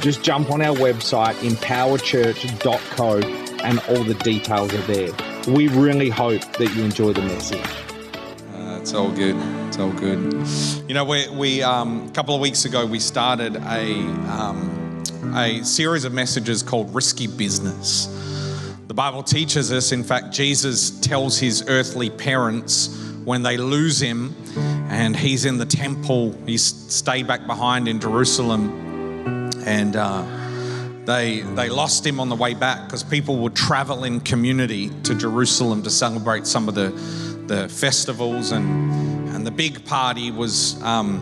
just jump on our website, empowerchurch.co, and all the details are there. We really hope that you enjoy the message. Uh, it's all good. It's all good. You know, we, we um, a couple of weeks ago we started a um, a series of messages called "Risky Business." The Bible teaches us. In fact, Jesus tells his earthly parents when they lose him, and he's in the temple. He's stayed back behind in Jerusalem and uh, they they lost him on the way back because people would travel in community to Jerusalem to celebrate some of the the festivals and and the big party was um,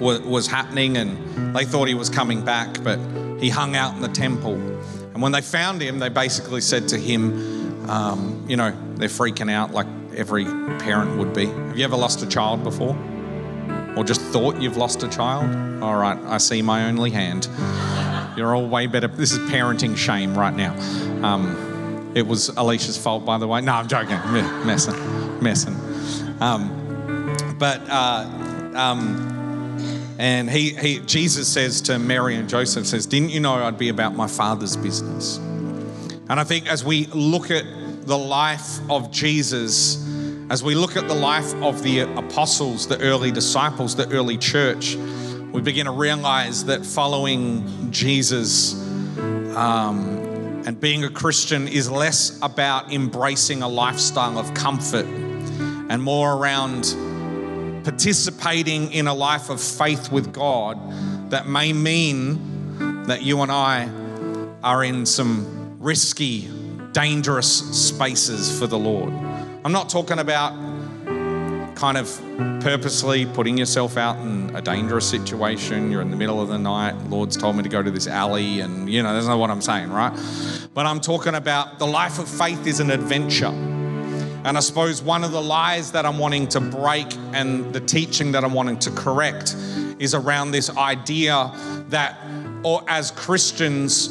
was, was happening and they thought he was coming back, but he hung out in the temple. And when they found him, they basically said to him, um, you know, they're freaking out like every parent would be. Have you ever lost a child before? Or just thought you've lost a child? All right, I see my only hand. You're all way better. This is parenting shame right now. Um, it was Alicia's fault, by the way. No, I'm joking. Messing, messing. Um, but uh, um, and he, he, Jesus says to Mary and Joseph, says, "Didn't you know I'd be about my Father's business?" And I think as we look at the life of Jesus as we look at the life of the apostles, the early disciples, the early church, we begin to realize that following Jesus um, and being a Christian is less about embracing a lifestyle of comfort and more around participating in a life of faith with God that may mean that you and I are in some risky, dangerous spaces for the Lord. I'm not talking about kind of purposely putting yourself out in a dangerous situation. You're in the middle of the night. Lord's told me to go to this alley, and you know, that's not what I'm saying, right? But I'm talking about the life of faith is an adventure. And I suppose one of the lies that I'm wanting to break and the teaching that I'm wanting to correct is around this idea that, or as Christians,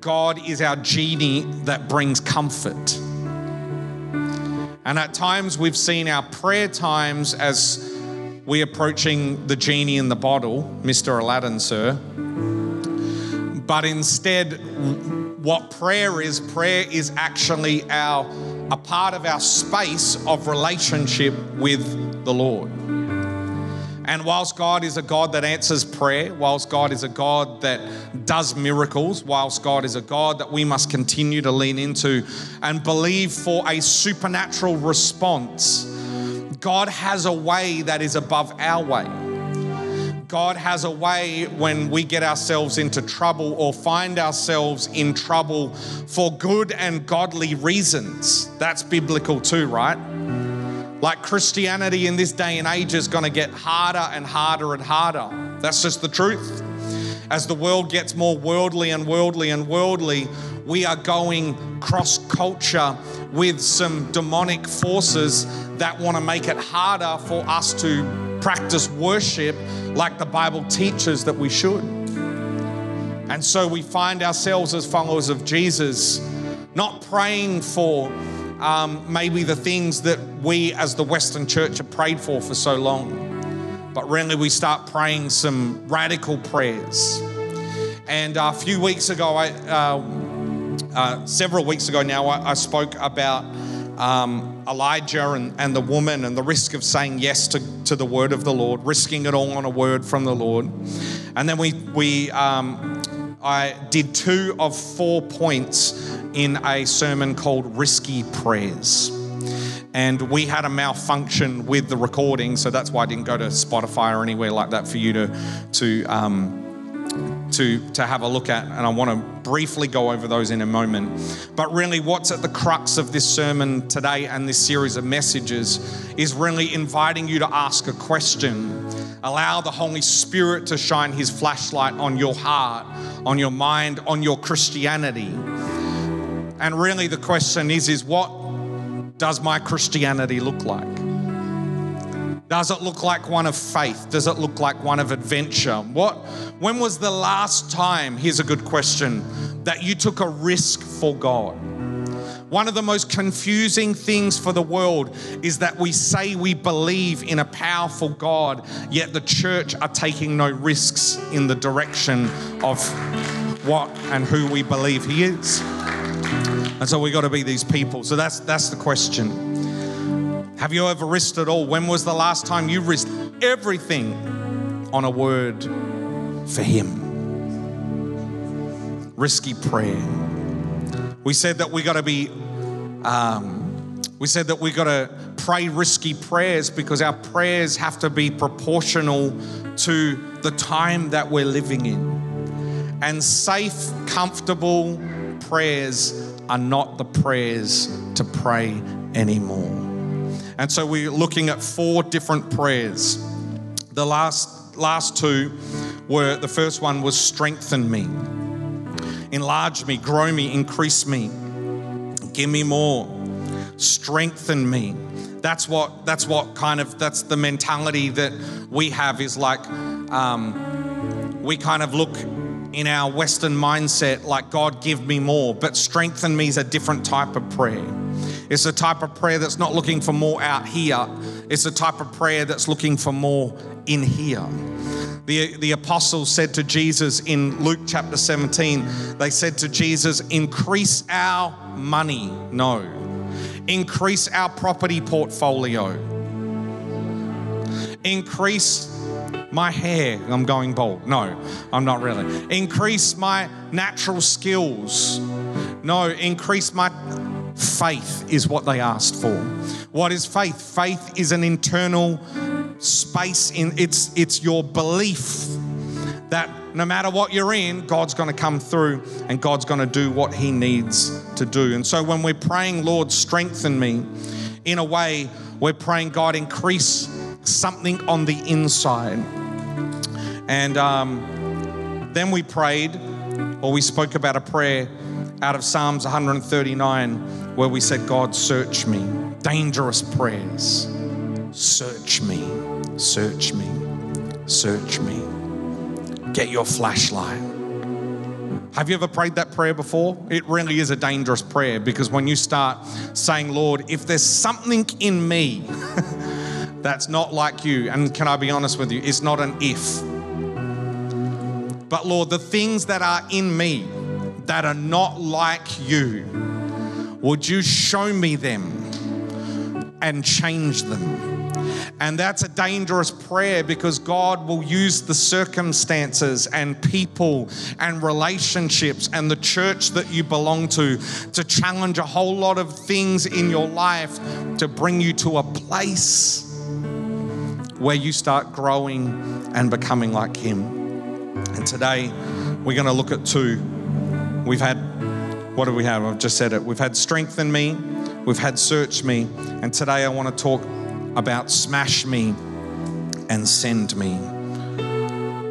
God is our genie that brings comfort. And at times we've seen our prayer times as we approaching the genie in the bottle, Mr. Aladdin, sir. But instead, what prayer is, prayer is actually our a part of our space of relationship with the Lord. And whilst God is a God that answers prayer, whilst God is a God that does miracles, whilst God is a God that we must continue to lean into and believe for a supernatural response, God has a way that is above our way. God has a way when we get ourselves into trouble or find ourselves in trouble for good and godly reasons. That's biblical too, right? Like Christianity in this day and age is going to get harder and harder and harder. That's just the truth. As the world gets more worldly and worldly and worldly, we are going cross culture with some demonic forces that want to make it harder for us to practice worship like the Bible teaches that we should. And so we find ourselves as followers of Jesus not praying for um, maybe the things that we as the Western church have prayed for for so long. But really, we start praying some radical prayers. And a few weeks ago, I, uh, uh, several weeks ago now, I, I spoke about um, Elijah and, and the woman and the risk of saying yes to, to the word of the Lord, risking it all on a word from the Lord. And then we, we um, I did two of four points in a sermon called Risky Prayers. And we had a malfunction with the recording, so that's why I didn't go to Spotify or anywhere like that for you to, to, um, to, to have a look at. And I want to briefly go over those in a moment. But really, what's at the crux of this sermon today and this series of messages is really inviting you to ask a question Allow the Holy Spirit to shine His flashlight on your heart, on your mind, on your Christianity. And really, the question is, is what does my Christianity look like? Does it look like one of faith? Does it look like one of adventure? What when was the last time, here's a good question, that you took a risk for God? One of the most confusing things for the world is that we say we believe in a powerful God, yet the church are taking no risks in the direction of what and who we believe He is. And so we got to be these people. So that's that's the question. Have you ever risked it all? When was the last time you risked everything on a word for Him? Risky prayer. We said that we got to be, um, we said that we got to pray risky prayers because our prayers have to be proportional to the time that we're living in. And safe, comfortable prayers are not the prayers to pray anymore. And so we're looking at four different prayers. The last last two were the first one was strengthen me enlarge me, grow me, increase me, give me more, strengthen me. That's what that's what kind of that's the mentality that we have is like um, we kind of look in our Western mindset like God give me more, but strengthen me is a different type of prayer. It's a type of prayer that's not looking for more out here. It's a type of prayer that's looking for more in here. The, the apostles said to Jesus in Luke chapter 17, they said to Jesus, increase our money. No. Increase our property portfolio. Increase my hair. I'm going bald. No, I'm not really. Increase my natural skills. No, increase my faith, is what they asked for. What is faith? Faith is an internal space in it's it's your belief that no matter what you're in, God's going to come through and God's going to do what He needs to do. And so when we're praying, Lord, strengthen me, in a way, we're praying, God, increase something on the inside. And um, then we prayed, or we spoke about a prayer out of Psalms 139 where we said, God, search me. Dangerous prayers. Search me, search me, search me. Get your flashlight. Have you ever prayed that prayer before? It really is a dangerous prayer because when you start saying, Lord, if there's something in me that's not like you, and can I be honest with you, it's not an if. But Lord, the things that are in me that are not like you, would you show me them and change them? And that's a dangerous prayer because God will use the circumstances and people and relationships and the church that you belong to to challenge a whole lot of things in your life to bring you to a place where you start growing and becoming like Him. And today we're going to look at two. We've had, what do we have? I've just said it. We've had strengthen me, we've had search me, and today I want to talk about smash me and send me.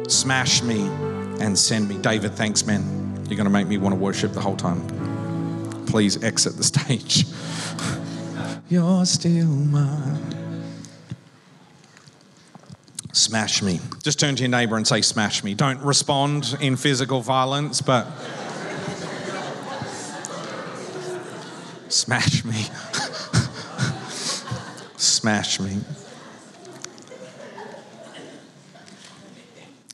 Smash me and send me. David, thanks, man. You're going to make me want to worship the whole time. Please exit the stage. You're still mine. Smash me. Just turn to your neighbor and say, Smash me. Don't respond in physical violence, but smash me. Smash me.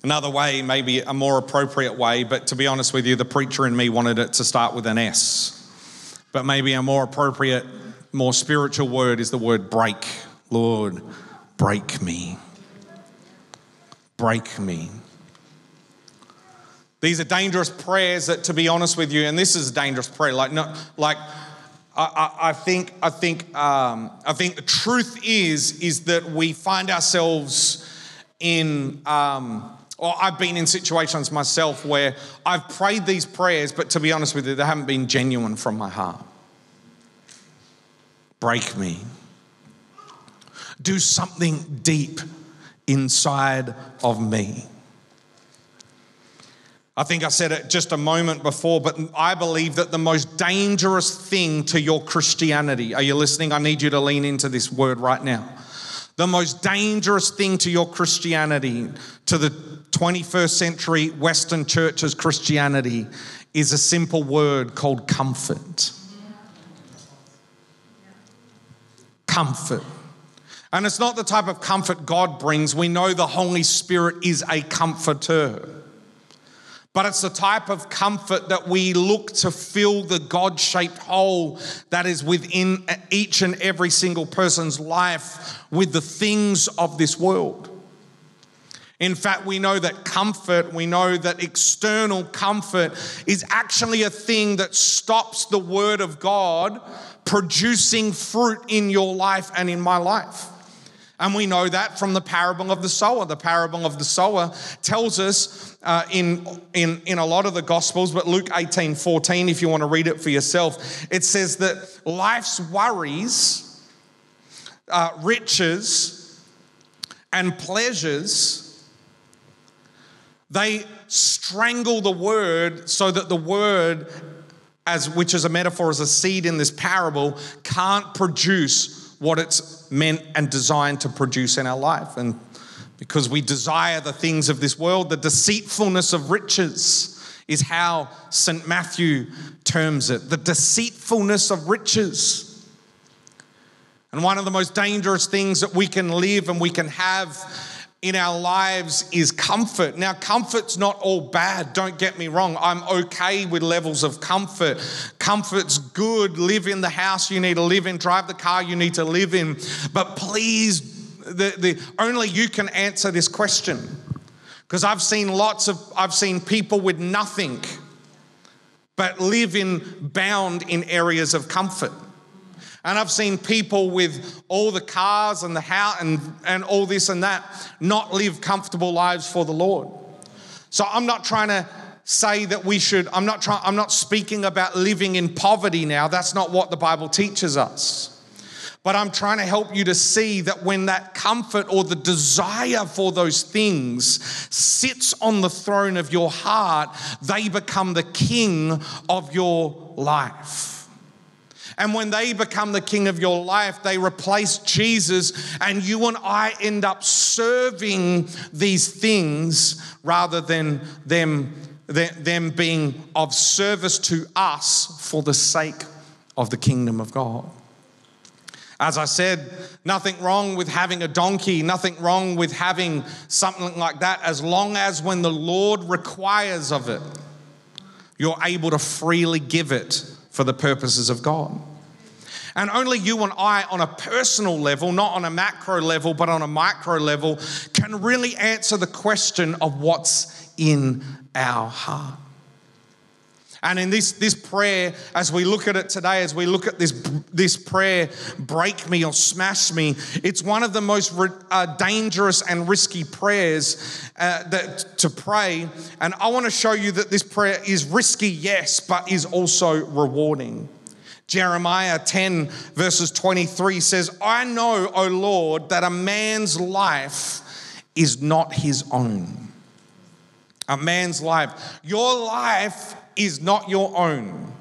Another way, maybe a more appropriate way, but to be honest with you, the preacher in me wanted it to start with an S. But maybe a more appropriate, more spiritual word is the word break. Lord, break me. Break me. These are dangerous prayers that, to be honest with you, and this is a dangerous prayer. Like, no, like I, I, think, I think, um, I think the truth is, is that we find ourselves in. Um, or I've been in situations myself where I've prayed these prayers, but to be honest with you, they haven't been genuine from my heart. Break me. Do something deep inside of me. I think I said it just a moment before, but I believe that the most dangerous thing to your Christianity, are you listening? I need you to lean into this word right now. The most dangerous thing to your Christianity, to the 21st century Western church's Christianity, is a simple word called comfort. Comfort. And it's not the type of comfort God brings. We know the Holy Spirit is a comforter. But it's the type of comfort that we look to fill the God shaped hole that is within each and every single person's life with the things of this world. In fact, we know that comfort, we know that external comfort is actually a thing that stops the Word of God producing fruit in your life and in my life. And we know that from the parable of the sower. The parable of the sower tells us uh, in, in, in a lot of the Gospels, but Luke 18 14, if you want to read it for yourself, it says that life's worries, uh, riches, and pleasures, they strangle the word so that the word, as which is a metaphor as a seed in this parable, can't produce what it's meant and designed to produce in our life. And because we desire the things of this world, the deceitfulness of riches is how St. Matthew terms it the deceitfulness of riches. And one of the most dangerous things that we can live and we can have in our lives is comfort. Now, comfort's not all bad, don't get me wrong. I'm okay with levels of comfort. Comfort's good. Live in the house you need to live in, drive the car you need to live in. But please, the, the, only you can answer this question. Because I've seen lots of, I've seen people with nothing, but live in bound in areas of comfort. And I've seen people with all the cars and the house and, and all this and that not live comfortable lives for the Lord. So I'm not trying to say that we should, I'm not trying, I'm not speaking about living in poverty now. That's not what the Bible teaches us. But I'm trying to help you to see that when that comfort or the desire for those things sits on the throne of your heart, they become the king of your life. And when they become the king of your life, they replace Jesus, and you and I end up serving these things rather than them, them being of service to us for the sake of the kingdom of God. As I said, nothing wrong with having a donkey, nothing wrong with having something like that, as long as when the Lord requires of it, you're able to freely give it for the purposes of God. And only you and I, on a personal level, not on a macro level, but on a micro level, can really answer the question of what's in our heart. And in this, this prayer, as we look at it today, as we look at this, this prayer, break me or smash me, it's one of the most uh, dangerous and risky prayers uh, that, to pray. And I want to show you that this prayer is risky, yes, but is also rewarding. Jeremiah 10, verses 23 says, I know, O Lord, that a man's life is not his own. A man's life. Your life is not your own.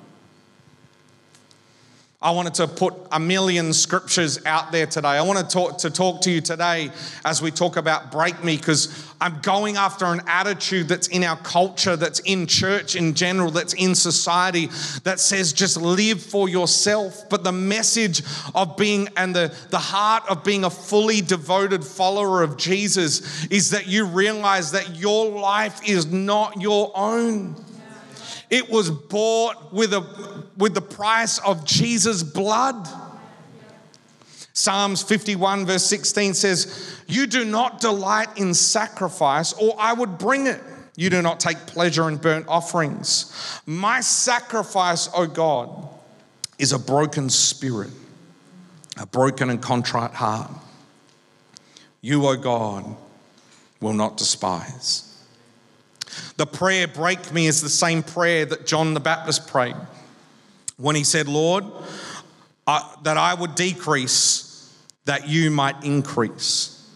I wanted to put a million scriptures out there today. I want to talk to talk to you today as we talk about break me because I'm going after an attitude that's in our culture, that's in church in general, that's in society that says just live for yourself. But the message of being and the, the heart of being a fully devoted follower of Jesus is that you realize that your life is not your own. It was bought with, a, with the price of Jesus' blood. Psalms 51, verse 16 says, You do not delight in sacrifice, or I would bring it. You do not take pleasure in burnt offerings. My sacrifice, O God, is a broken spirit, a broken and contrite heart. You, O God, will not despise. The prayer, break me, is the same prayer that John the Baptist prayed when he said, Lord, that I would decrease, that you might increase.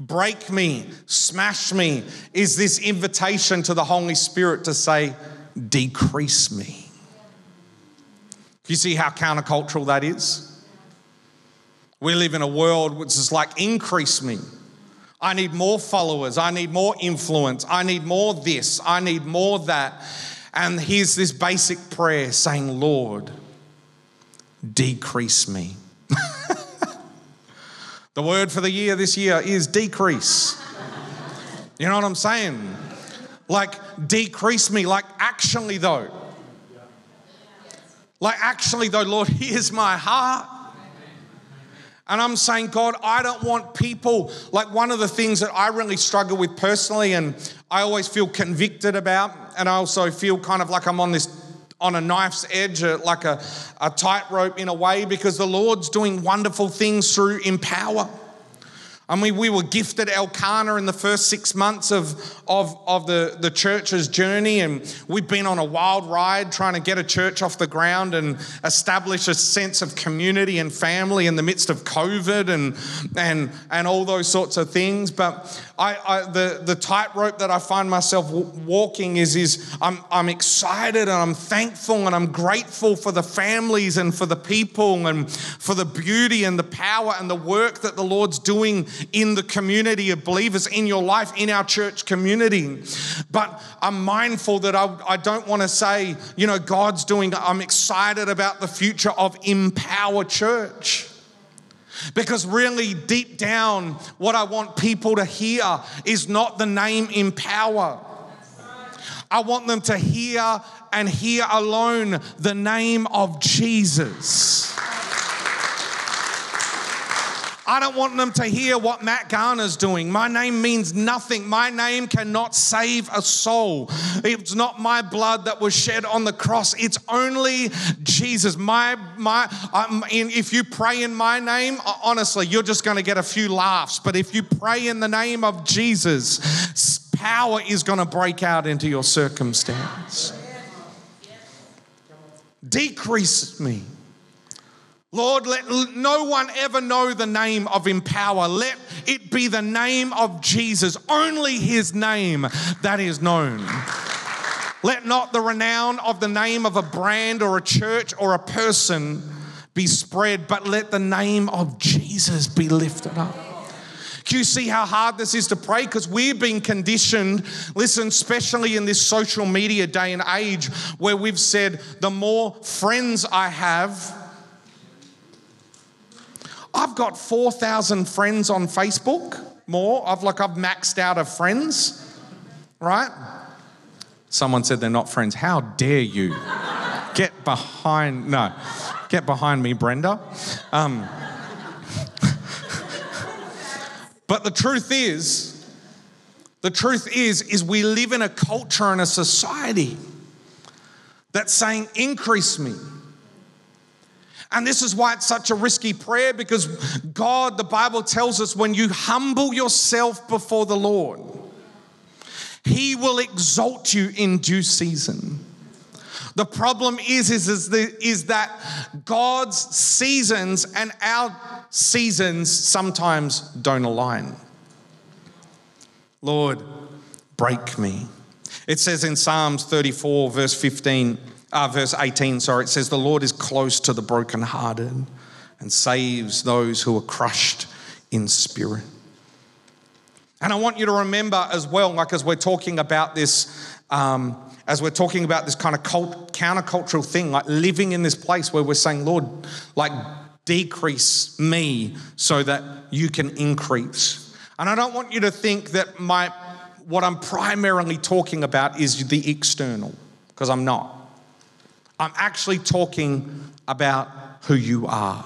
break me, smash me, is this invitation to the Holy Spirit to say, decrease me. You see how countercultural that is? We live in a world which is like, increase me. I need more followers. I need more influence. I need more this. I need more that. And here's this basic prayer saying, Lord, decrease me. the word for the year this year is decrease. You know what I'm saying? Like, decrease me. Like, actually, though. Like, actually, though, Lord, here's my heart. And I'm saying, God, I don't want people, like one of the things that I really struggle with personally, and I always feel convicted about, and I also feel kind of like I'm on this on a knife's edge, uh, like a, a tightrope in a way, because the Lord's doing wonderful things through Empower. I mean, we were gifted Elkanah in the first six months of, of, of the, the church's journey, and we've been on a wild ride trying to get a church off the ground and establish a sense of community and family in the midst of COVID and, and, and all those sorts of things. But I, I the, the tightrope that I find myself walking is, is I'm, I'm excited and I'm thankful and I'm grateful for the families and for the people and for the beauty and the power and the work that the Lord's doing in the community of believers, in your life, in our church community. But I'm mindful that I, I don't want to say, you know, God's doing, I'm excited about the future of Empower Church. Because really, deep down, what I want people to hear is not the name Empower. I want them to hear and hear alone the name of Jesus. I don't want them to hear what Matt Garner's doing. My name means nothing. My name cannot save a soul. It's not my blood that was shed on the cross. It's only Jesus. My my. Um, in, if you pray in my name, honestly, you're just going to get a few laughs. But if you pray in the name of Jesus, power is going to break out into your circumstance. Decrease me. Lord, let no one ever know the name of Empower. Let it be the name of Jesus, only his name that is known. Let not the renown of the name of a brand or a church or a person be spread, but let the name of Jesus be lifted up. Do you see how hard this is to pray? Because we're being conditioned, listen, especially in this social media day and age where we've said, the more friends I have, I've got 4,000 friends on Facebook, more. I've like I've maxed out of friends, right? Someone said they're not friends. How dare you? Get behind, no, get behind me, Brenda. Um, but the truth is, the truth is, is we live in a culture and a society that's saying, increase me. And this is why it's such a risky prayer because God, the Bible tells us, when you humble yourself before the Lord, He will exalt you in due season. The problem is, is, is, the, is that God's seasons and our seasons sometimes don't align. Lord, break me. It says in Psalms 34, verse 15, uh, verse 18, sorry, it says, The Lord is close to the brokenhearted and saves those who are crushed in spirit. And I want you to remember as well, like as we're talking about this, um, as we're talking about this kind of cult, countercultural thing, like living in this place where we're saying, Lord, like decrease me so that you can increase. And I don't want you to think that my what I'm primarily talking about is the external, because I'm not. I'm actually talking about who you are.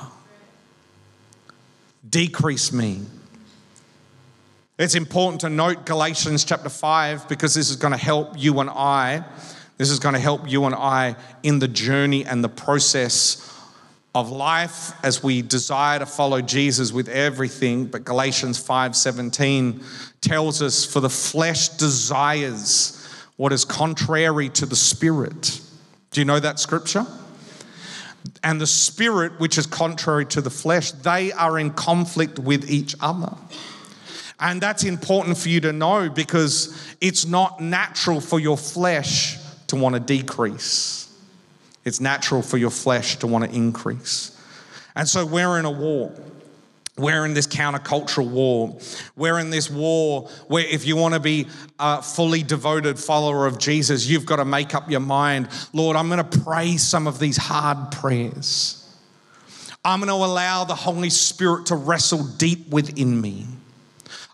Decrease me. It's important to note Galatians chapter 5 because this is going to help you and I. This is going to help you and I in the journey and the process of life as we desire to follow Jesus with everything. But Galatians 5:17 tells us for the flesh desires what is contrary to the spirit do you know that scripture? And the spirit, which is contrary to the flesh, they are in conflict with each other. And that's important for you to know because it's not natural for your flesh to want to decrease. It's natural for your flesh to want to increase. And so we're in a war. We're in this countercultural war. We're in this war where if you want to be a fully devoted follower of Jesus, you've got to make up your mind Lord, I'm going to pray some of these hard prayers. I'm going to allow the Holy Spirit to wrestle deep within me.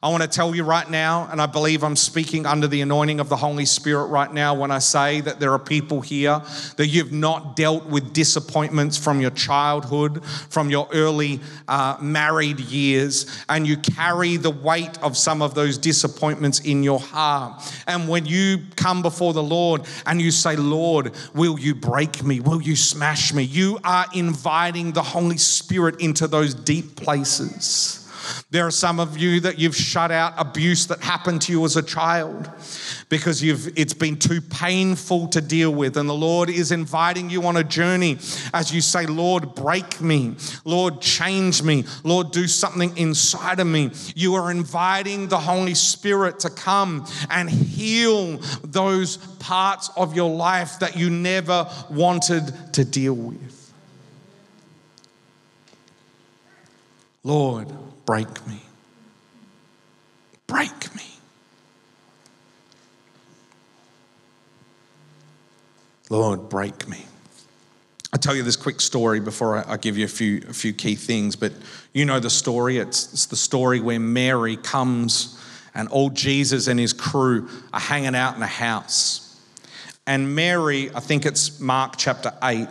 I want to tell you right now, and I believe I'm speaking under the anointing of the Holy Spirit right now when I say that there are people here that you've not dealt with disappointments from your childhood, from your early uh, married years, and you carry the weight of some of those disappointments in your heart. And when you come before the Lord and you say, Lord, will you break me? Will you smash me? You are inviting the Holy Spirit into those deep places. There are some of you that you've shut out abuse that happened to you as a child because you've it's been too painful to deal with. And the Lord is inviting you on a journey as you say Lord break me. Lord change me. Lord do something inside of me. You are inviting the Holy Spirit to come and heal those parts of your life that you never wanted to deal with. Lord break me. Break me. Lord, break me. I'll tell you this quick story before I, give you a few, a few key things, but you know the story. It's, it's the story where Mary comes and old Jesus and his crew are hanging out in a house. And Mary, I think it's Mark chapter 8,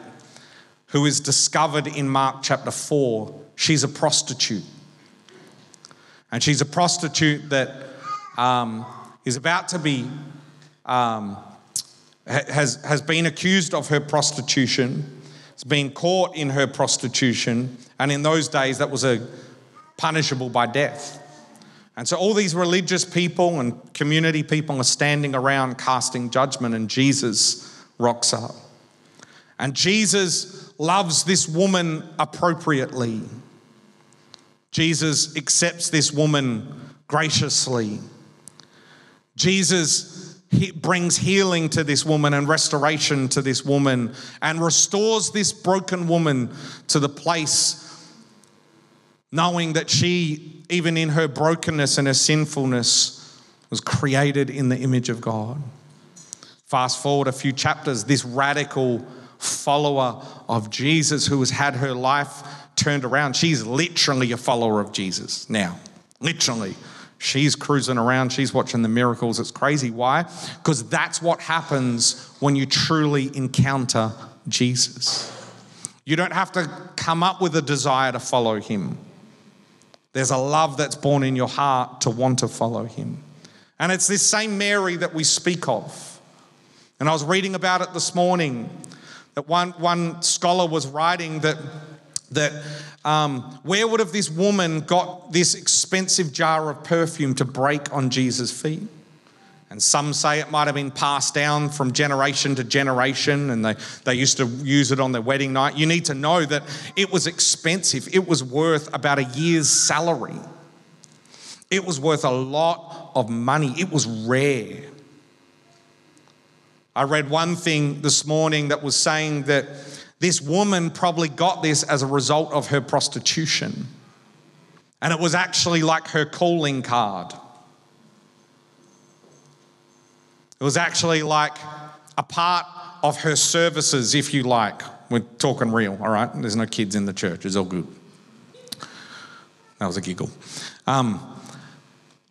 who is discovered in Mark chapter 4, she's a prostitute. And she's a prostitute that um, is about to be, um, has, has been accused of her prostitution, has been caught in her prostitution, and in those days that was a punishable by death. And so all these religious people and community people are standing around casting judgment, and Jesus rocks up. And Jesus loves this woman appropriately. Jesus accepts this woman graciously. Jesus brings healing to this woman and restoration to this woman and restores this broken woman to the place knowing that she, even in her brokenness and her sinfulness, was created in the image of God. Fast forward a few chapters, this radical follower of Jesus who has had her life turned around. She's literally a follower of Jesus now. Literally. She's cruising around, she's watching the miracles. It's crazy. Why? Because that's what happens when you truly encounter Jesus. You don't have to come up with a desire to follow him. There's a love that's born in your heart to want to follow him. And it's this same Mary that we speak of. And I was reading about it this morning that one, one scholar was writing that that um, where would have this woman got this expensive jar of perfume to break on Jesus' feet? And some say it might have been passed down from generation to generation, and they, they used to use it on their wedding night. You need to know that it was expensive. It was worth about a year's salary. It was worth a lot of money. It was rare. I read one thing this morning that was saying that this woman probably got this as a result of her prostitution. And it was actually like her calling card. It was actually like a part of her services, if you like. We're talking real, all right? There's no kids in the church, it's all good. That was a giggle. Um,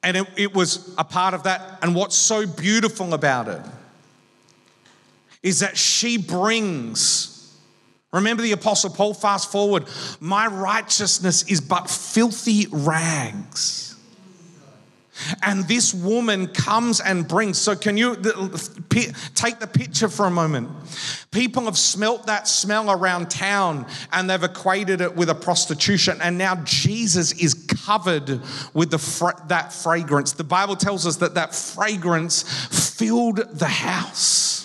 and it, it was a part of that. And what's so beautiful about it is that she brings Remember the Apostle Paul, fast forward, my righteousness is but filthy rags. And this woman comes and brings. So, can you take the picture for a moment? People have smelt that smell around town and they've equated it with a prostitution. And now Jesus is covered with the, that fragrance. The Bible tells us that that fragrance filled the house.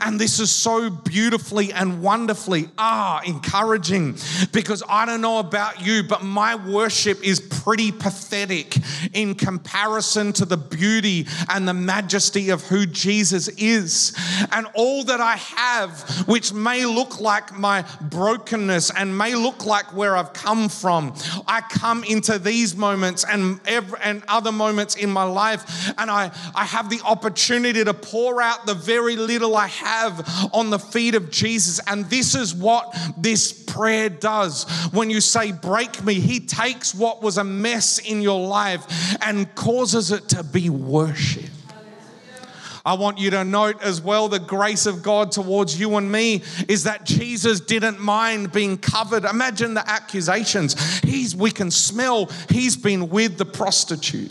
And this is so beautifully and wonderfully, ah, encouraging because I don't know about you, but my worship is pretty pathetic in comparison to the beauty and the majesty of who Jesus is. And all that I have, which may look like my brokenness and may look like where I've come from, I come into these moments and, every, and other moments in my life, and I, I have the opportunity to pour out the very little I have on the feet of Jesus. And this is what this prayer does. When you say, Break me, He takes what was a mess in your life and causes it to be worship. I want you to note as well the grace of God towards you and me is that Jesus didn't mind being covered. Imagine the accusations. He's we can smell he's been with the prostitute.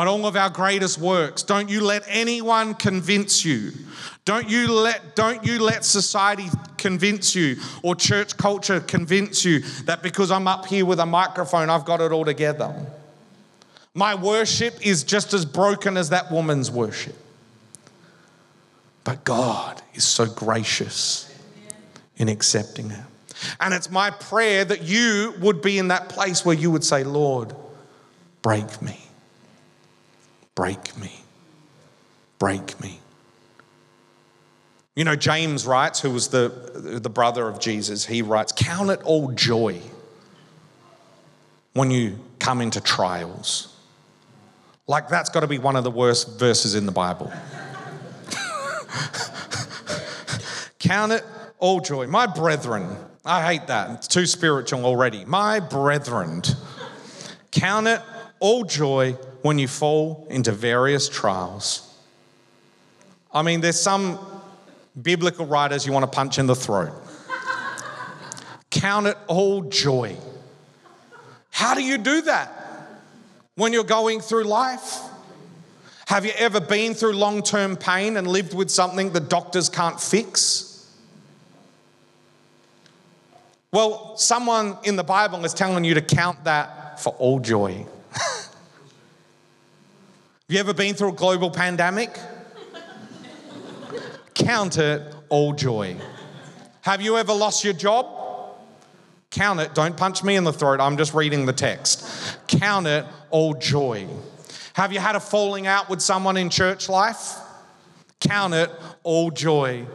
But all of our greatest works, don't you let anyone convince you. Don't you let don't you let society convince you or church culture convince you that because I'm up here with a microphone I've got it all together. My worship is just as broken as that woman's worship. But God is so gracious in accepting it. And it's my prayer that you would be in that place where you would say, Lord, break me. Break me. Break me. You know, James writes, who was the, the brother of Jesus, he writes, Count it all joy when you come into trials. Like, that's got to be one of the worst verses in the Bible. Count it all joy. My brethren, I hate that. It's too spiritual already. My brethren, count it all joy when you fall into various trials. I mean, there's some biblical writers you want to punch in the throat. Count it all joy. How do you do that when you're going through life? Have you ever been through long term pain and lived with something the doctors can't fix? Well, someone in the Bible is telling you to count that for all joy. Have you ever been through a global pandemic? Count it all joy. Have you ever lost your job? Count it. Don't punch me in the throat. I'm just reading the text. Count it all joy. Have you had a falling out with someone in church life? Count it all joy.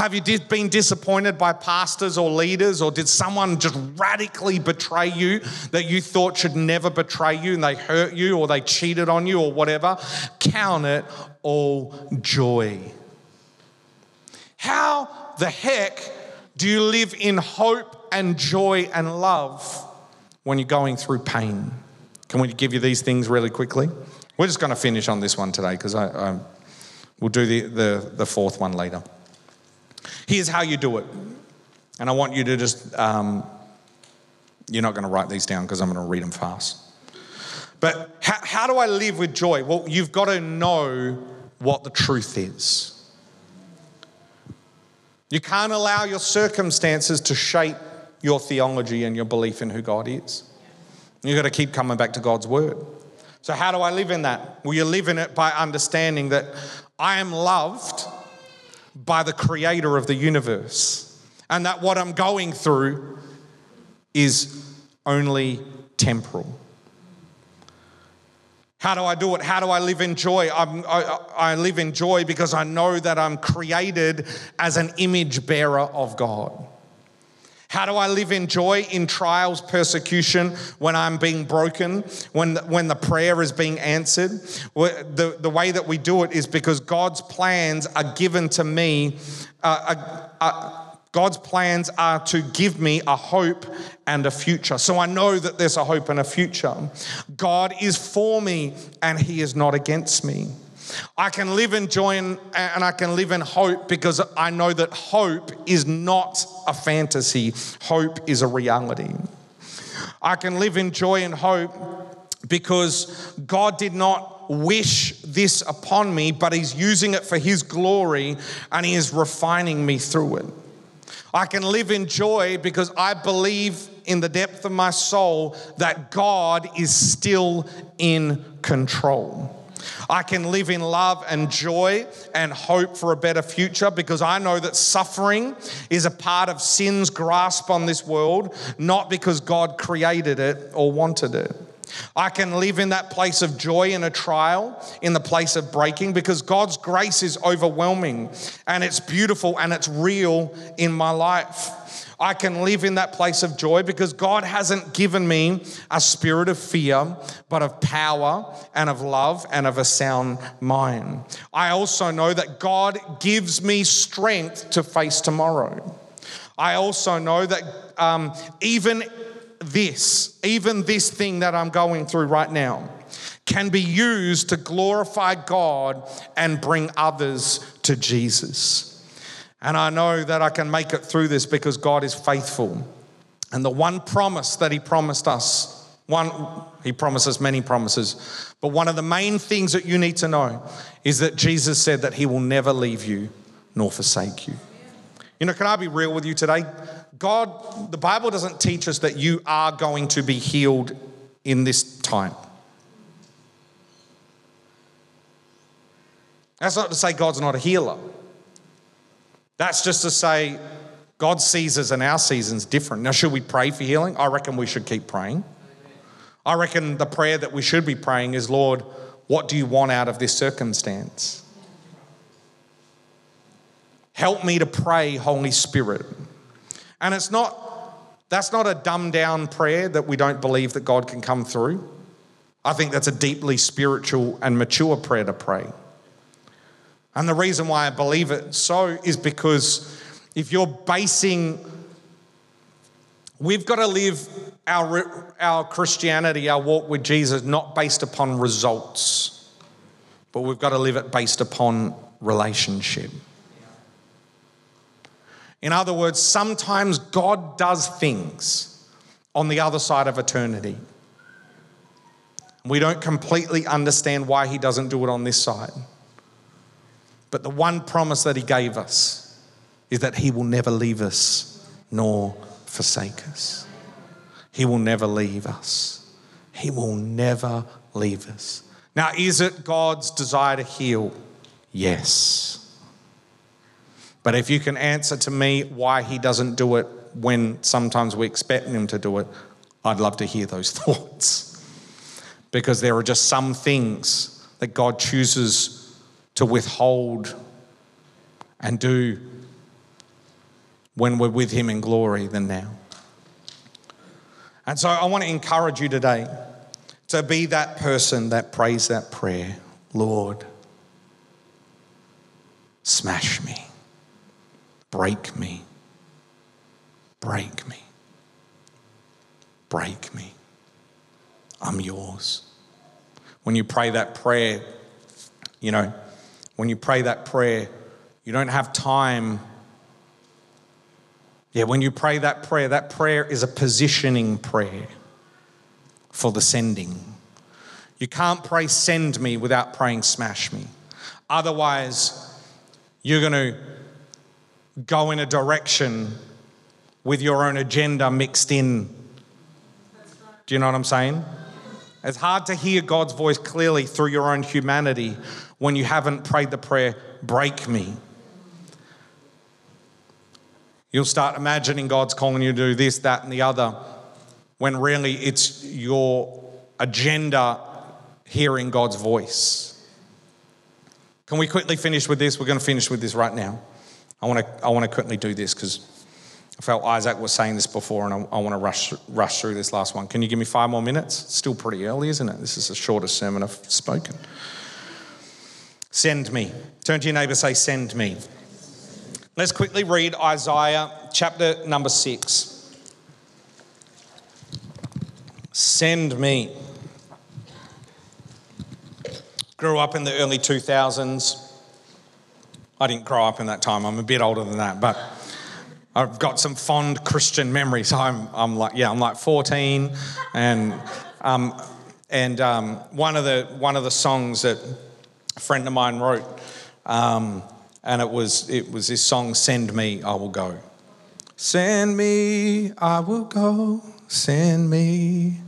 Have you been disappointed by pastors or leaders, or did someone just radically betray you that you thought should never betray you and they hurt you or they cheated on you or whatever? Count it all joy. How the heck do you live in hope and joy and love when you're going through pain? Can we give you these things really quickly? We're just going to finish on this one today because I, I, we'll do the, the, the fourth one later. Here's how you do it. And I want you to just, um, you're not going to write these down because I'm going to read them fast. But how, how do I live with joy? Well, you've got to know what the truth is. You can't allow your circumstances to shape your theology and your belief in who God is. You've got to keep coming back to God's word. So, how do I live in that? Well, you live in it by understanding that I am loved by the creator of the universe, and that what I'm going through is only temporal. How do I do it? How do I live in joy? I, I live in joy because I know that I'm created as an image bearer of God. How do I live in joy in trials, persecution, when I'm being broken, when the, when the prayer is being answered? The, the way that we do it is because God's plans are given to me. Uh, uh, uh, God's plans are to give me a hope and a future. So I know that there's a hope and a future. God is for me and He is not against me. I can live in joy and, I can live in hope because I know that hope is not a fantasy, hope is a reality. I can live in joy and hope because God did not wish this upon me, but He's using it for His glory and He is refining me through it. I can live in joy because I believe in the depth of my soul that God is still in control. I can live in love and joy and hope for a better future because I know that suffering is a part of sin's grasp on this world, not because God created it or wanted it. I can live in that place of joy in a trial, in the place of breaking, because God's grace is overwhelming and it's beautiful and it's real in my life. I can live in that place of joy because God hasn't given me a spirit of fear, but of power and of love and of a sound mind. I also know that God gives me strength to face tomorrow. I also know that um, even this, even this thing that I'm going through right now, can be used to glorify God and bring others to Jesus. And I know that I can make it through this because God is faithful. And the one promise that He promised us, one, He promises many promises, but one of the main things that you need to know is that Jesus said that He will never leave you nor forsake you. You know, can I be real with you today? God, the Bible doesn't teach us that you are going to be healed in this time. That's not to say God's not a healer. That's just to say God's seasons and our seasons different. Now, should we pray for healing? I reckon we should keep praying. I reckon the prayer that we should be praying is, Lord, what do you want out of this circumstance? Help me to pray, Holy Spirit. And it's not, that's not a dumbed down prayer that we don't believe that God can come through. I think that's a deeply spiritual and mature prayer to pray. And the reason why I believe it so is because if you're basing, we've got to live our, our Christianity, our walk with Jesus, not based upon results, but we've got to live it based upon relationship. In other words, sometimes God does things on the other side of eternity. We don't completely understand why He doesn't do it on this side. But the one promise that he gave us is that he will never leave us nor forsake us. He will never leave us. He will never leave us. Now, is it God's desire to heal? Yes. But if you can answer to me why he doesn't do it when sometimes we expect him to do it, I'd love to hear those thoughts. Because there are just some things that God chooses to withhold and do when we're with Him in glory than now. And so I want to encourage you today to be that person that prays that prayer Lord, smash me, break me, break me, break me. I'm yours. When you pray that prayer, you know, when you pray that prayer, you don't have time. Yeah, when you pray that prayer, that prayer is a positioning prayer for the sending. You can't pray send me without praying smash me. Otherwise, you're going to go in a direction with your own agenda mixed in. Do you know what I'm saying? It's hard to hear God's voice clearly through your own humanity when you haven't prayed the prayer, break me. You'll start imagining God's calling you to do this, that, and the other, when really it's your agenda hearing God's voice. Can we quickly finish with this? We're going to finish with this right now. I want to, I want to quickly do this because I felt Isaac was saying this before and I, I want to rush, rush through this last one. Can you give me five more minutes? It's still pretty early, isn't it? This is the shortest sermon I've spoken. Send me. Turn to your neighbor, say, Send me. Let's quickly read Isaiah chapter number six. Send me. Grew up in the early 2000s. I didn't grow up in that time, I'm a bit older than that, but I've got some fond Christian memories. I'm, I'm like, yeah, I'm like 14, and um, and um, one of the one of the songs that a friend of mine wrote, um, and it was it was this song, "Send Me, I Will Go." Send me, I will go. Send me,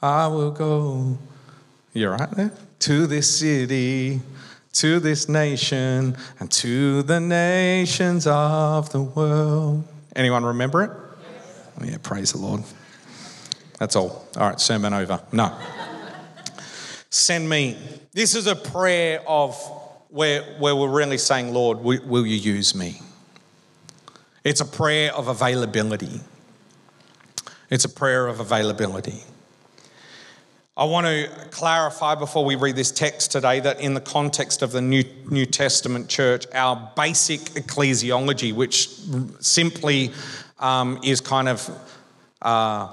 I will go. You are right there? to this city, to this nation, and to the nations of the world. Anyone remember it? Yeah, praise the Lord. That's all. All right, sermon over. No. Send me. This is a prayer of where, where we're really saying, Lord, will, you use me? It's a prayer of availability. It's a prayer of availability. I want to clarify before we read this text today that in the context of the New, New Testament church, our basic ecclesiology, which simply um, is kind of, uh,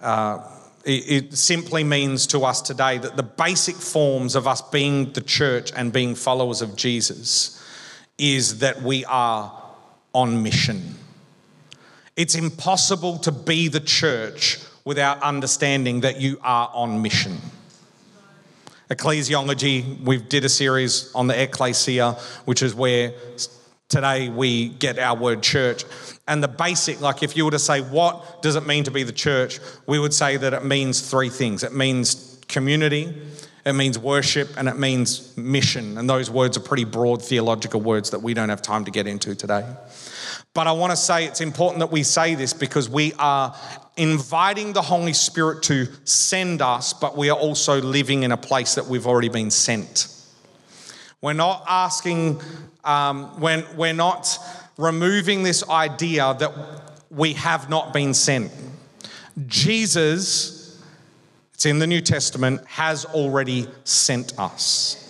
uh, it, it simply means to us today that the basic forms of us being the church and being followers of Jesus is that we are on mission. It's impossible to be the church without understanding that you are on mission. Ecclesiology, we did a series on the ecclesia, which is where today we get our word church. And the basic, like if you were to say, what does it mean to be the church? We would say that it means three things it means community, it means worship, and it means mission. And those words are pretty broad theological words that we don't have time to get into today. But I want to say it's important that we say this because we are inviting the Holy Spirit to send us, but we are also living in a place that we've already been sent. We're not asking, um, when we're not removing this idea that we have not been sent. Jesus, it's in the New Testament, has already sent us.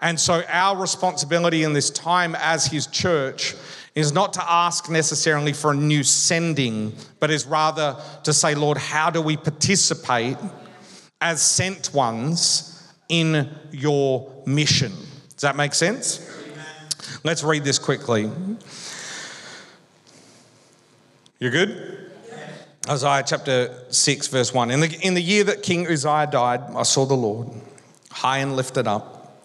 And so, our responsibility in this time as His church is not to ask necessarily for a new sending, but is rather to say, Lord, how do we participate as sent ones in your mission? Does that make sense? Let's read this quickly. You're good? Isaiah chapter 6, verse 1. In the, in the year that King Uzziah died, I saw the Lord high and lifted up,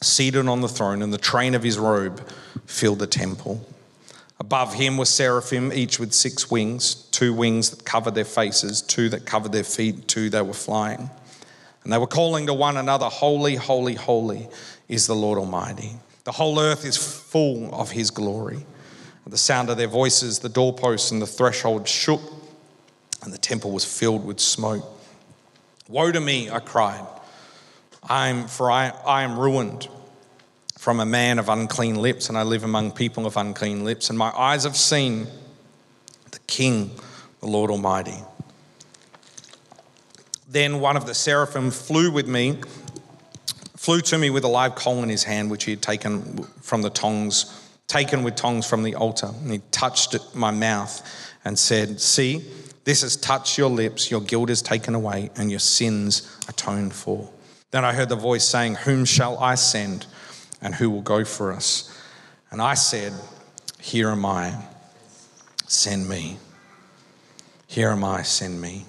seated on the throne, and the train of his robe filled the temple. Above him were seraphim, each with six wings two wings that covered their faces, two that covered their feet, two they were flying. And they were calling to one another, Holy, holy, holy is the Lord Almighty. The whole earth is full of his glory. At the sound of their voices, the doorposts and the threshold shook, and the temple was filled with smoke. Woe to me, I cried. I'm, for I, I am ruined from a man of unclean lips, and I live among people of unclean lips. And my eyes have seen the King, the Lord Almighty. Then one of the seraphim flew with me, flew to me with a live coal in his hand, which he had taken from the tongs, taken with tongs from the altar. And he touched my mouth and said, See, this has touched your lips, your guilt is taken away, and your sins atoned for. Then I heard the voice saying, Whom shall I send? and who will go for us? And I said, Here am I, send me. Here am I, send me.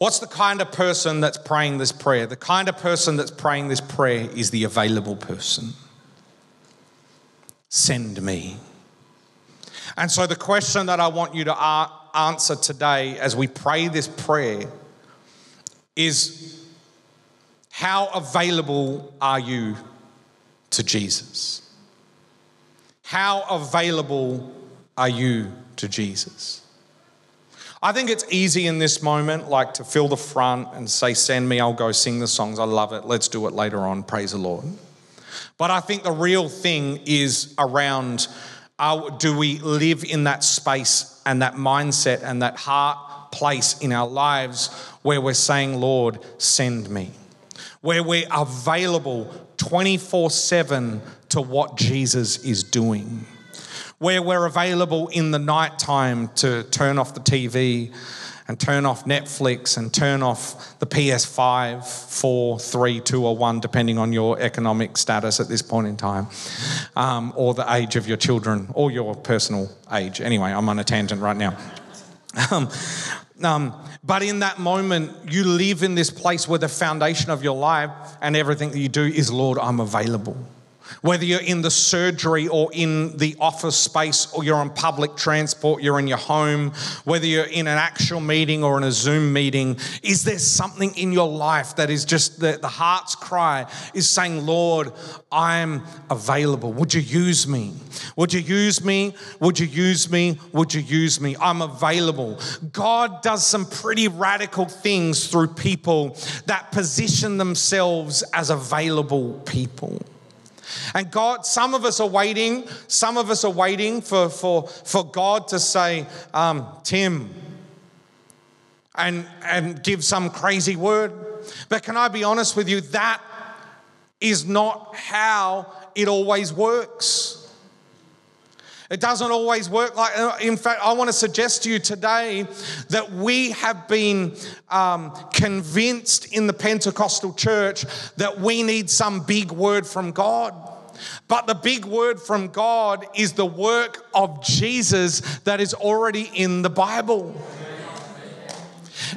What's the kind of person that's praying this prayer? The kind of person that's praying this prayer is the available person. Send me. And so, the question that I want you to answer today as we pray this prayer is how available are you to Jesus? How available are you to Jesus? I think it's easy in this moment, like to fill the front and say, Send me, I'll go sing the songs. I love it. Let's do it later on. Praise the Lord. But I think the real thing is around uh, do we live in that space and that mindset and that heart place in our lives where we're saying, Lord, send me? Where we're available 24 7 to what Jesus is doing. Where we're available in the nighttime to turn off the TV and turn off Netflix and turn off the PS5, 4, 3, 2, or 1, depending on your economic status at this point in time, um, or the age of your children, or your personal age. Anyway, I'm on a tangent right now. Um, um, but in that moment, you live in this place where the foundation of your life and everything that you do is, Lord, I'm available. Whether you're in the surgery or in the office space or you're on public transport, you're in your home, whether you're in an actual meeting or in a Zoom meeting, is there something in your life that is just the, the heart's cry is saying, Lord, I'm available. Would you use me? Would you use me? Would you use me? Would you use me? I'm available. God does some pretty radical things through people that position themselves as available people. And God, some of us are waiting, some of us are waiting for, for, for God to say, um, Tim, and, and give some crazy word. But can I be honest with you? That is not how it always works. It doesn't always work like, uh, in fact, I want to suggest to you today that we have been um, convinced in the Pentecostal church that we need some big word from God. But the big word from God is the work of Jesus that is already in the Bible.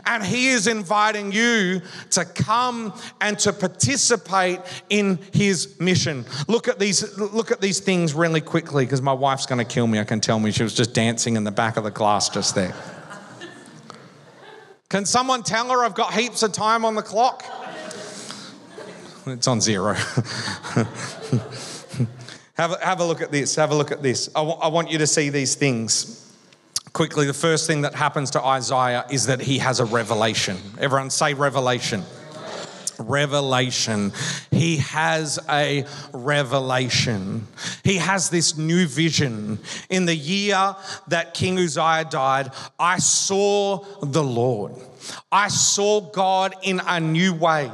And he is inviting you to come and to participate in his mission. Look at these, look at these things really quickly because my wife's going to kill me. I can tell me she was just dancing in the back of the class just there. Can someone tell her I've got heaps of time on the clock? It's on zero. have, a, have a look at this. Have a look at this. I, w- I want you to see these things quickly, the first thing that happens to Isaiah is that he has a revelation. Everyone say revelation. Revelation. He has a revelation. He has this new vision. In the year that King Uzziah died, I saw the Lord. I saw God in a new way.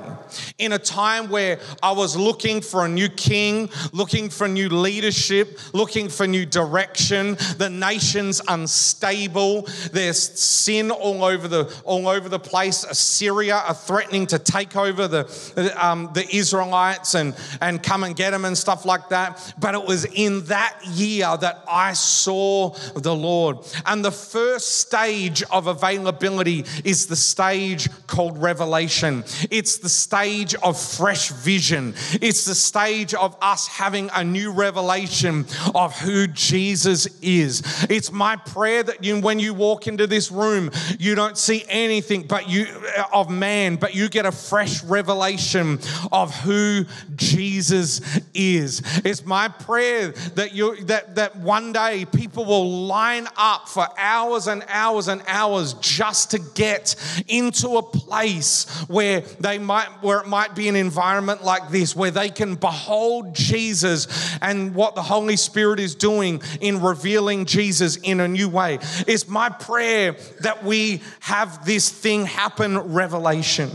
In a time where I was looking for a new king, looking for new leadership, looking for new direction. The nation's unstable. There's sin all over the all over the place. Assyria are threatening to take over the um, the Israelites and and come and get them and stuff like that. But it was in that year that I saw the Lord. And the first stage of availability is the stage called revelation. It's the stage of fresh vision. It's the stage of us having a new revelation of who Jesus is. It's my prayer that you, when you walk into this room, you don't see anything but you of man, but you get a fresh revelation of who Jesus is. It's my prayer that you that that one day people will line up for hours and hours and hours just to get into a place where they might where it might be an environment like this where they can behold Jesus and what the Holy Spirit is doing in revealing Jesus in a new way. It's my prayer that we have this thing happen revelation.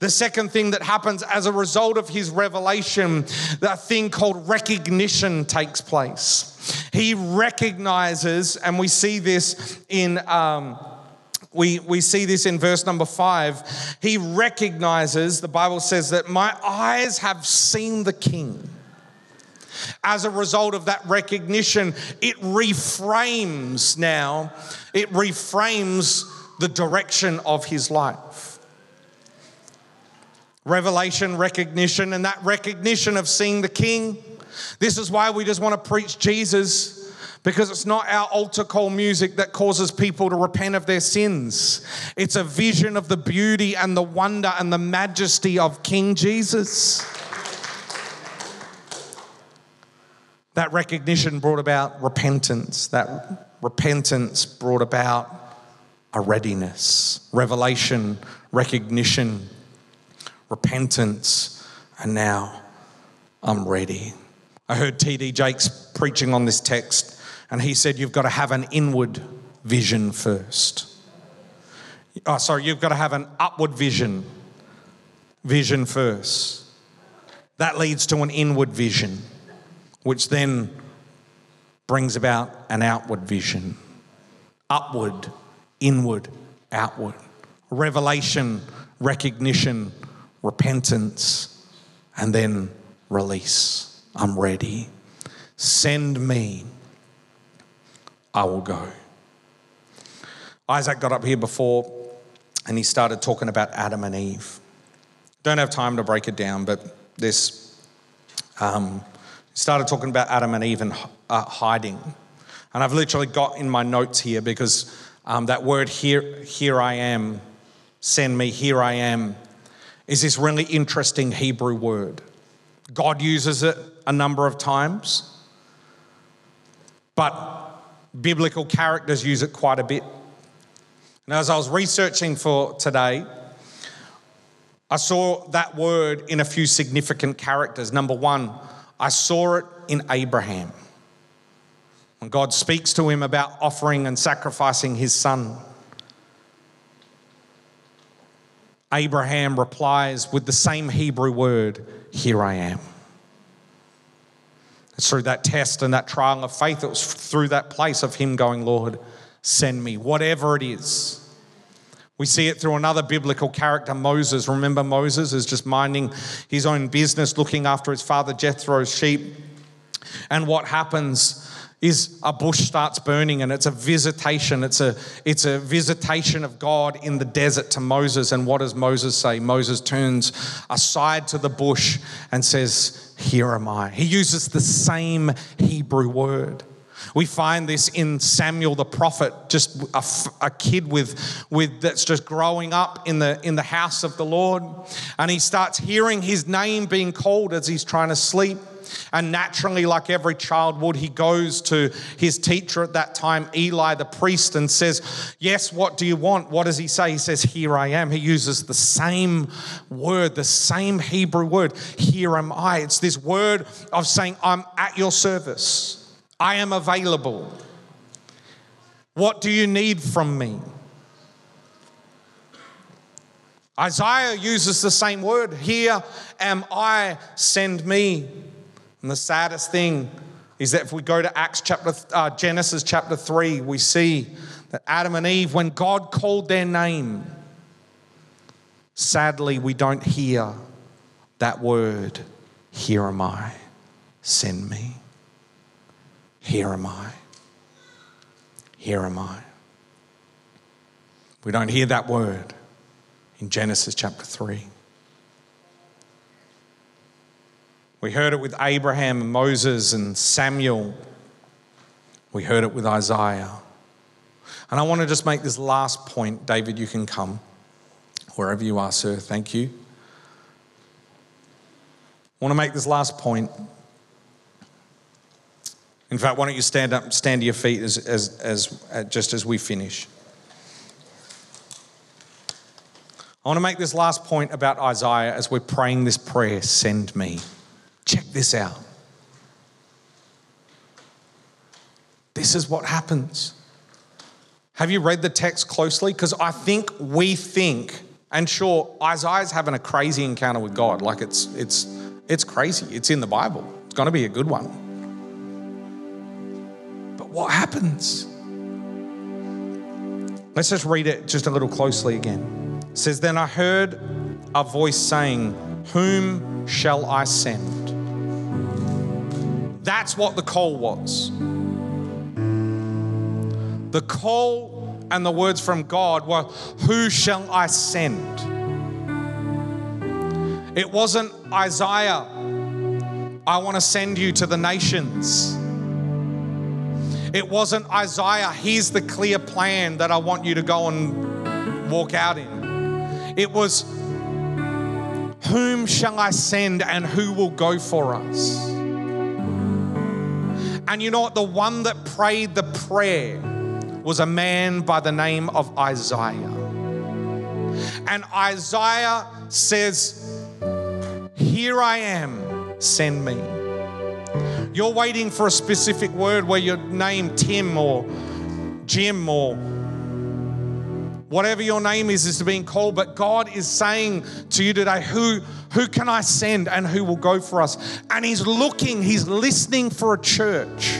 The second thing that happens as a result of his revelation, that thing called recognition takes place. He recognizes, and we see this in. Um, we, we see this in verse number five. He recognizes, the Bible says, that my eyes have seen the King. As a result of that recognition, it reframes now, it reframes the direction of his life. Revelation, recognition, and that recognition of seeing the King. This is why we just want to preach Jesus because it's not our altar call music that causes people to repent of their sins. It's a vision of the beauty and the wonder and the majesty of King Jesus. That recognition brought about repentance. That repentance brought about a readiness. Revelation, recognition, repentance, and now I'm ready. I heard T.D. Jakes preaching on this text and he said, You've got to have an inward vision first. Oh, sorry, you've got to have an upward vision, vision first. That leads to an inward vision, which then brings about an outward vision. Upward, inward, outward. Revelation, recognition, repentance, and then release. I'm ready. Send me. I will go. Isaac got up here before and he started talking about Adam and Eve. Don't have time to break it down, but this, um, started talking about Adam and Eve and uh, hiding. And I've literally got in my notes here because um, that word here, here I am, send me, here I am, is this really interesting Hebrew word. God uses it a number of times, but biblical characters use it quite a bit. And as I was researching for today, I saw that word in a few significant characters. Number one, I saw it in Abraham. When God speaks to him about offering and sacrificing his son, Abraham replies with the same Hebrew word, Here I am. It's through that test and that trial of faith, it was through that place of him going, Lord, send me, whatever it is. We see it through another biblical character, Moses. Remember, Moses is just minding his own business, looking after his father Jethro's sheep. And what happens is a bush starts burning and it's a visitation it's a it's a visitation of God in the desert to Moses and what does Moses say Moses turns aside to the bush and says here am I. He uses the same Hebrew word. We find this in Samuel the prophet, just a, kid with, with that's just growing up in the in the house of the Lord, and he starts hearing his name being called as he's trying to sleep. And naturally, like every child would, he goes to his teacher at that time, Eli the priest, and says, Yes, what do you want? What does he say? He says, Here I am. He uses the same word, the same Hebrew word, Here am I. It's this word of saying, I'm at your service. I am available. What do you need from me? Isaiah uses the same word. Here am I, send me. And the saddest thing is that if we go to Acts chapter, uh, Genesis chapter 3, we see that Adam and Eve, when God called their name, sadly, we don't hear that word, Here am I, send me. Here am I. Here am I. We don't hear that word in Genesis chapter 3. We heard it with Abraham and Moses and Samuel. We heard it with Isaiah. And I want to just make this last point. David, you can come wherever you are, sir. Thank you. I want to make this last point in fact, why don't you stand up, stand to your feet as, as, as, uh, just as we finish. I want to make this last point about Isaiah as we're praying this prayer send me. Check this out. This is what happens. Have you read the text closely? Because I think we think, and sure, Isaiah's having a crazy encounter with God. Like it's it's it's crazy. It's in the Bible. It's going to be a good one But what happens? Let's just read it just a little closely again. It says, Then I heard a voice saying, Whom shall I send? That's what the call was. The call and the words from God were, Who shall I send? It wasn't Isaiah, I want to send you to the nations. It wasn't Isaiah, here's the clear plan that I want you to go and walk out in. It was, whom shall I send and who will go for us? And you know what? The one that prayed the prayer was a man by the name of Isaiah. And Isaiah says, Here I am, send me. You're waiting for a specific word where you're named Tim or Jim or whatever your name is, is being called. But God is saying to you today, who, who can I send and who will go for us? And He's looking, He's listening for a church.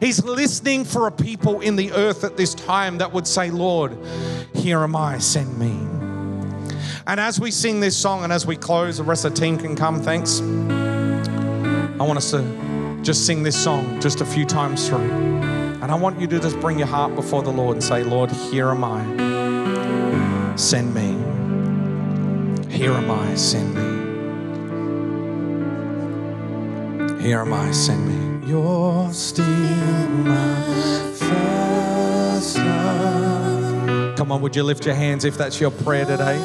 He's listening for a people in the earth at this time that would say, Lord, here am I, send me. And as we sing this song and as we close, the rest of the team can come, thanks. I want us to just sing this song just a few times through. And I want you to just bring your heart before the Lord and say, Lord, here am I. Send me. Here am I. Send me. Here am I, send me. You're still my first love. Come on, would you lift your hands if that's your prayer today?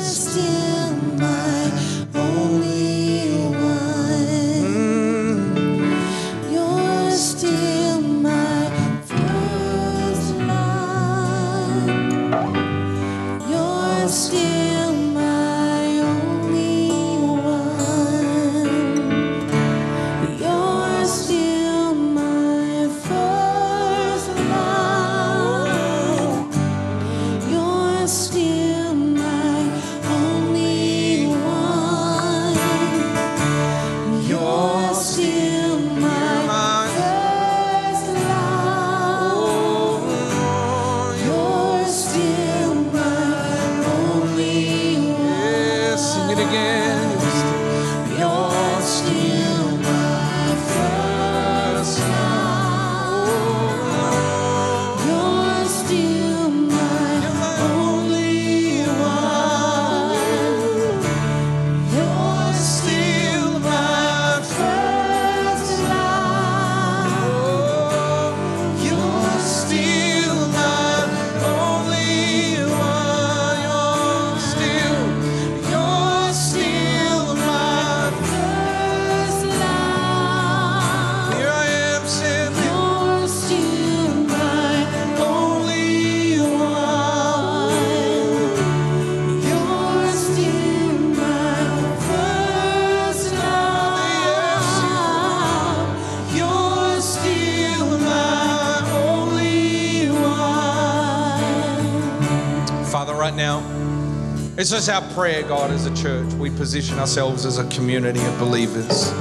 It's just our prayer, God, as a church. We position ourselves as a community of believers.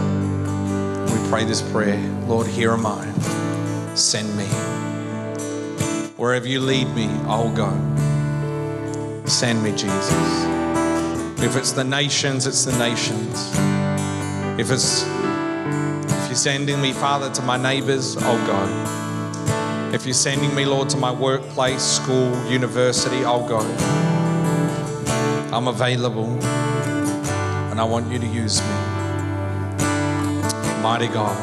We pray this prayer Lord, here am I. Send me. Wherever you lead me, I'll go. Send me, Jesus. If it's the nations, it's the nations. If it's if you're sending me, Father, to my neighbors, I'll go. If you're sending me, Lord, to my workplace, school, university, I'll go. I'm available and I want you to use me. Mighty God.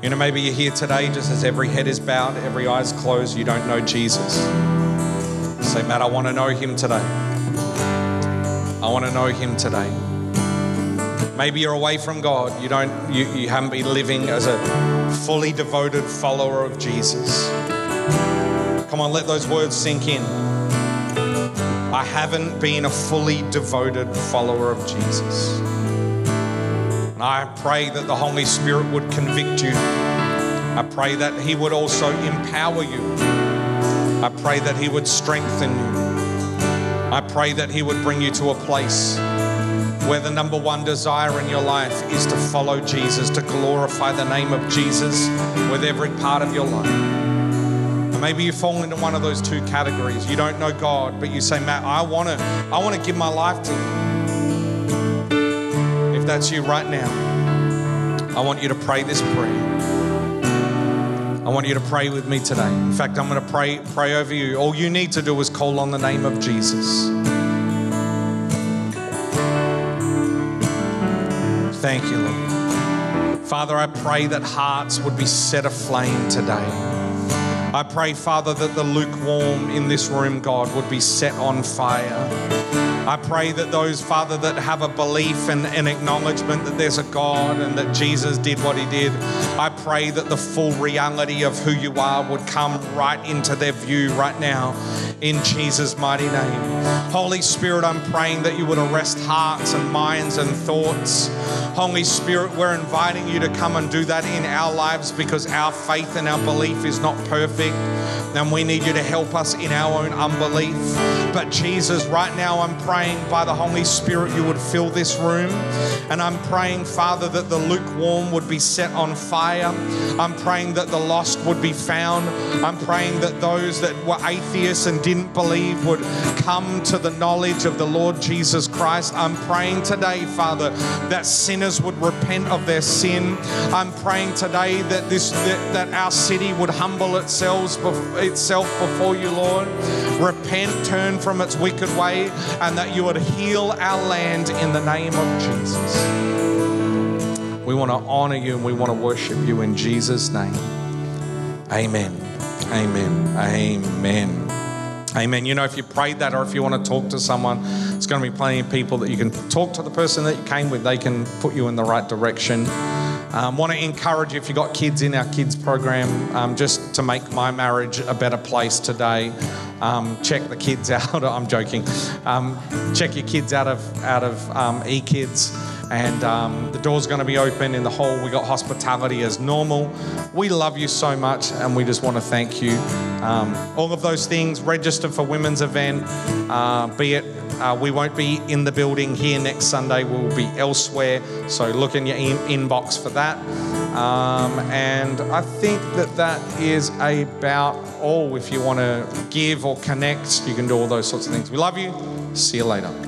You know, maybe you're here today just as every head is bowed, every eye is closed, you don't know Jesus. Say, Matt, I want to know him today. I want to know him today. Maybe you're away from God. You don't you, you haven't been living as a fully devoted follower of Jesus. Come on, let those words sink in. I haven't been a fully devoted follower of Jesus. And I pray that the Holy Spirit would convict you. I pray that He would also empower you. I pray that He would strengthen you. I pray that He would bring you to a place where the number one desire in your life is to follow Jesus, to glorify the name of Jesus with every part of your life. Maybe you fall into one of those two categories. You don't know God, but you say, Matt, I want to, I want to give my life to you. If that's you right now, I want you to pray this prayer. I want you to pray with me today. In fact, I'm going to pray pray over you. All you need to do is call on the name of Jesus. Thank you, Lord. Father, I pray that hearts would be set aflame today. I pray, Father, that the lukewarm in this room, God, would be set on fire. I pray that those, Father, that have a belief and an acknowledgement that there's a God and that Jesus did what he did, I pray that the full reality of who you are would come right into their view right now in Jesus' mighty name. Holy Spirit, I'm praying that you would arrest hearts and minds and thoughts. Holy Spirit, we're inviting you to come and do that in our lives because our faith and our belief is not perfect. And we need you to help us in our own unbelief. But Jesus, right now I'm praying by the Holy Spirit you would fill this room. And I'm praying, Father, that the lukewarm would be set on fire. I'm praying that the lost would be found. I'm praying that those that were atheists and didn't believe would come to the knowledge of the Lord Jesus Christ. I'm praying today, Father, that sinners would repent of their sin. I'm praying today that this that, that our city would humble itself itself before you, Lord. Repent, turn from its wicked way, and that you would heal our land in the name of Jesus. We want to honor you and we want to worship you in Jesus' name. Amen. Amen. Amen. Amen. You know, if you prayed that or if you want to talk to someone, it's going to be plenty of people that you can talk to the person that you came with. They can put you in the right direction. Um, want to encourage you if you've got kids in our kids program, um, just to make my marriage a better place today. Um, check the kids out. I'm joking. Um, check your kids out of out of um, eKids and um, the door's going to be open in the hall. We got hospitality as normal. We love you so much, and we just want to thank you. Um, all of those things. Register for women's event. Uh, be it uh, we won't be in the building here next Sunday. We'll be elsewhere. So look in your in- inbox for that. Um, and I think that that is about all. If you want to give or connect, you can do all those sorts of things. We love you. See you later.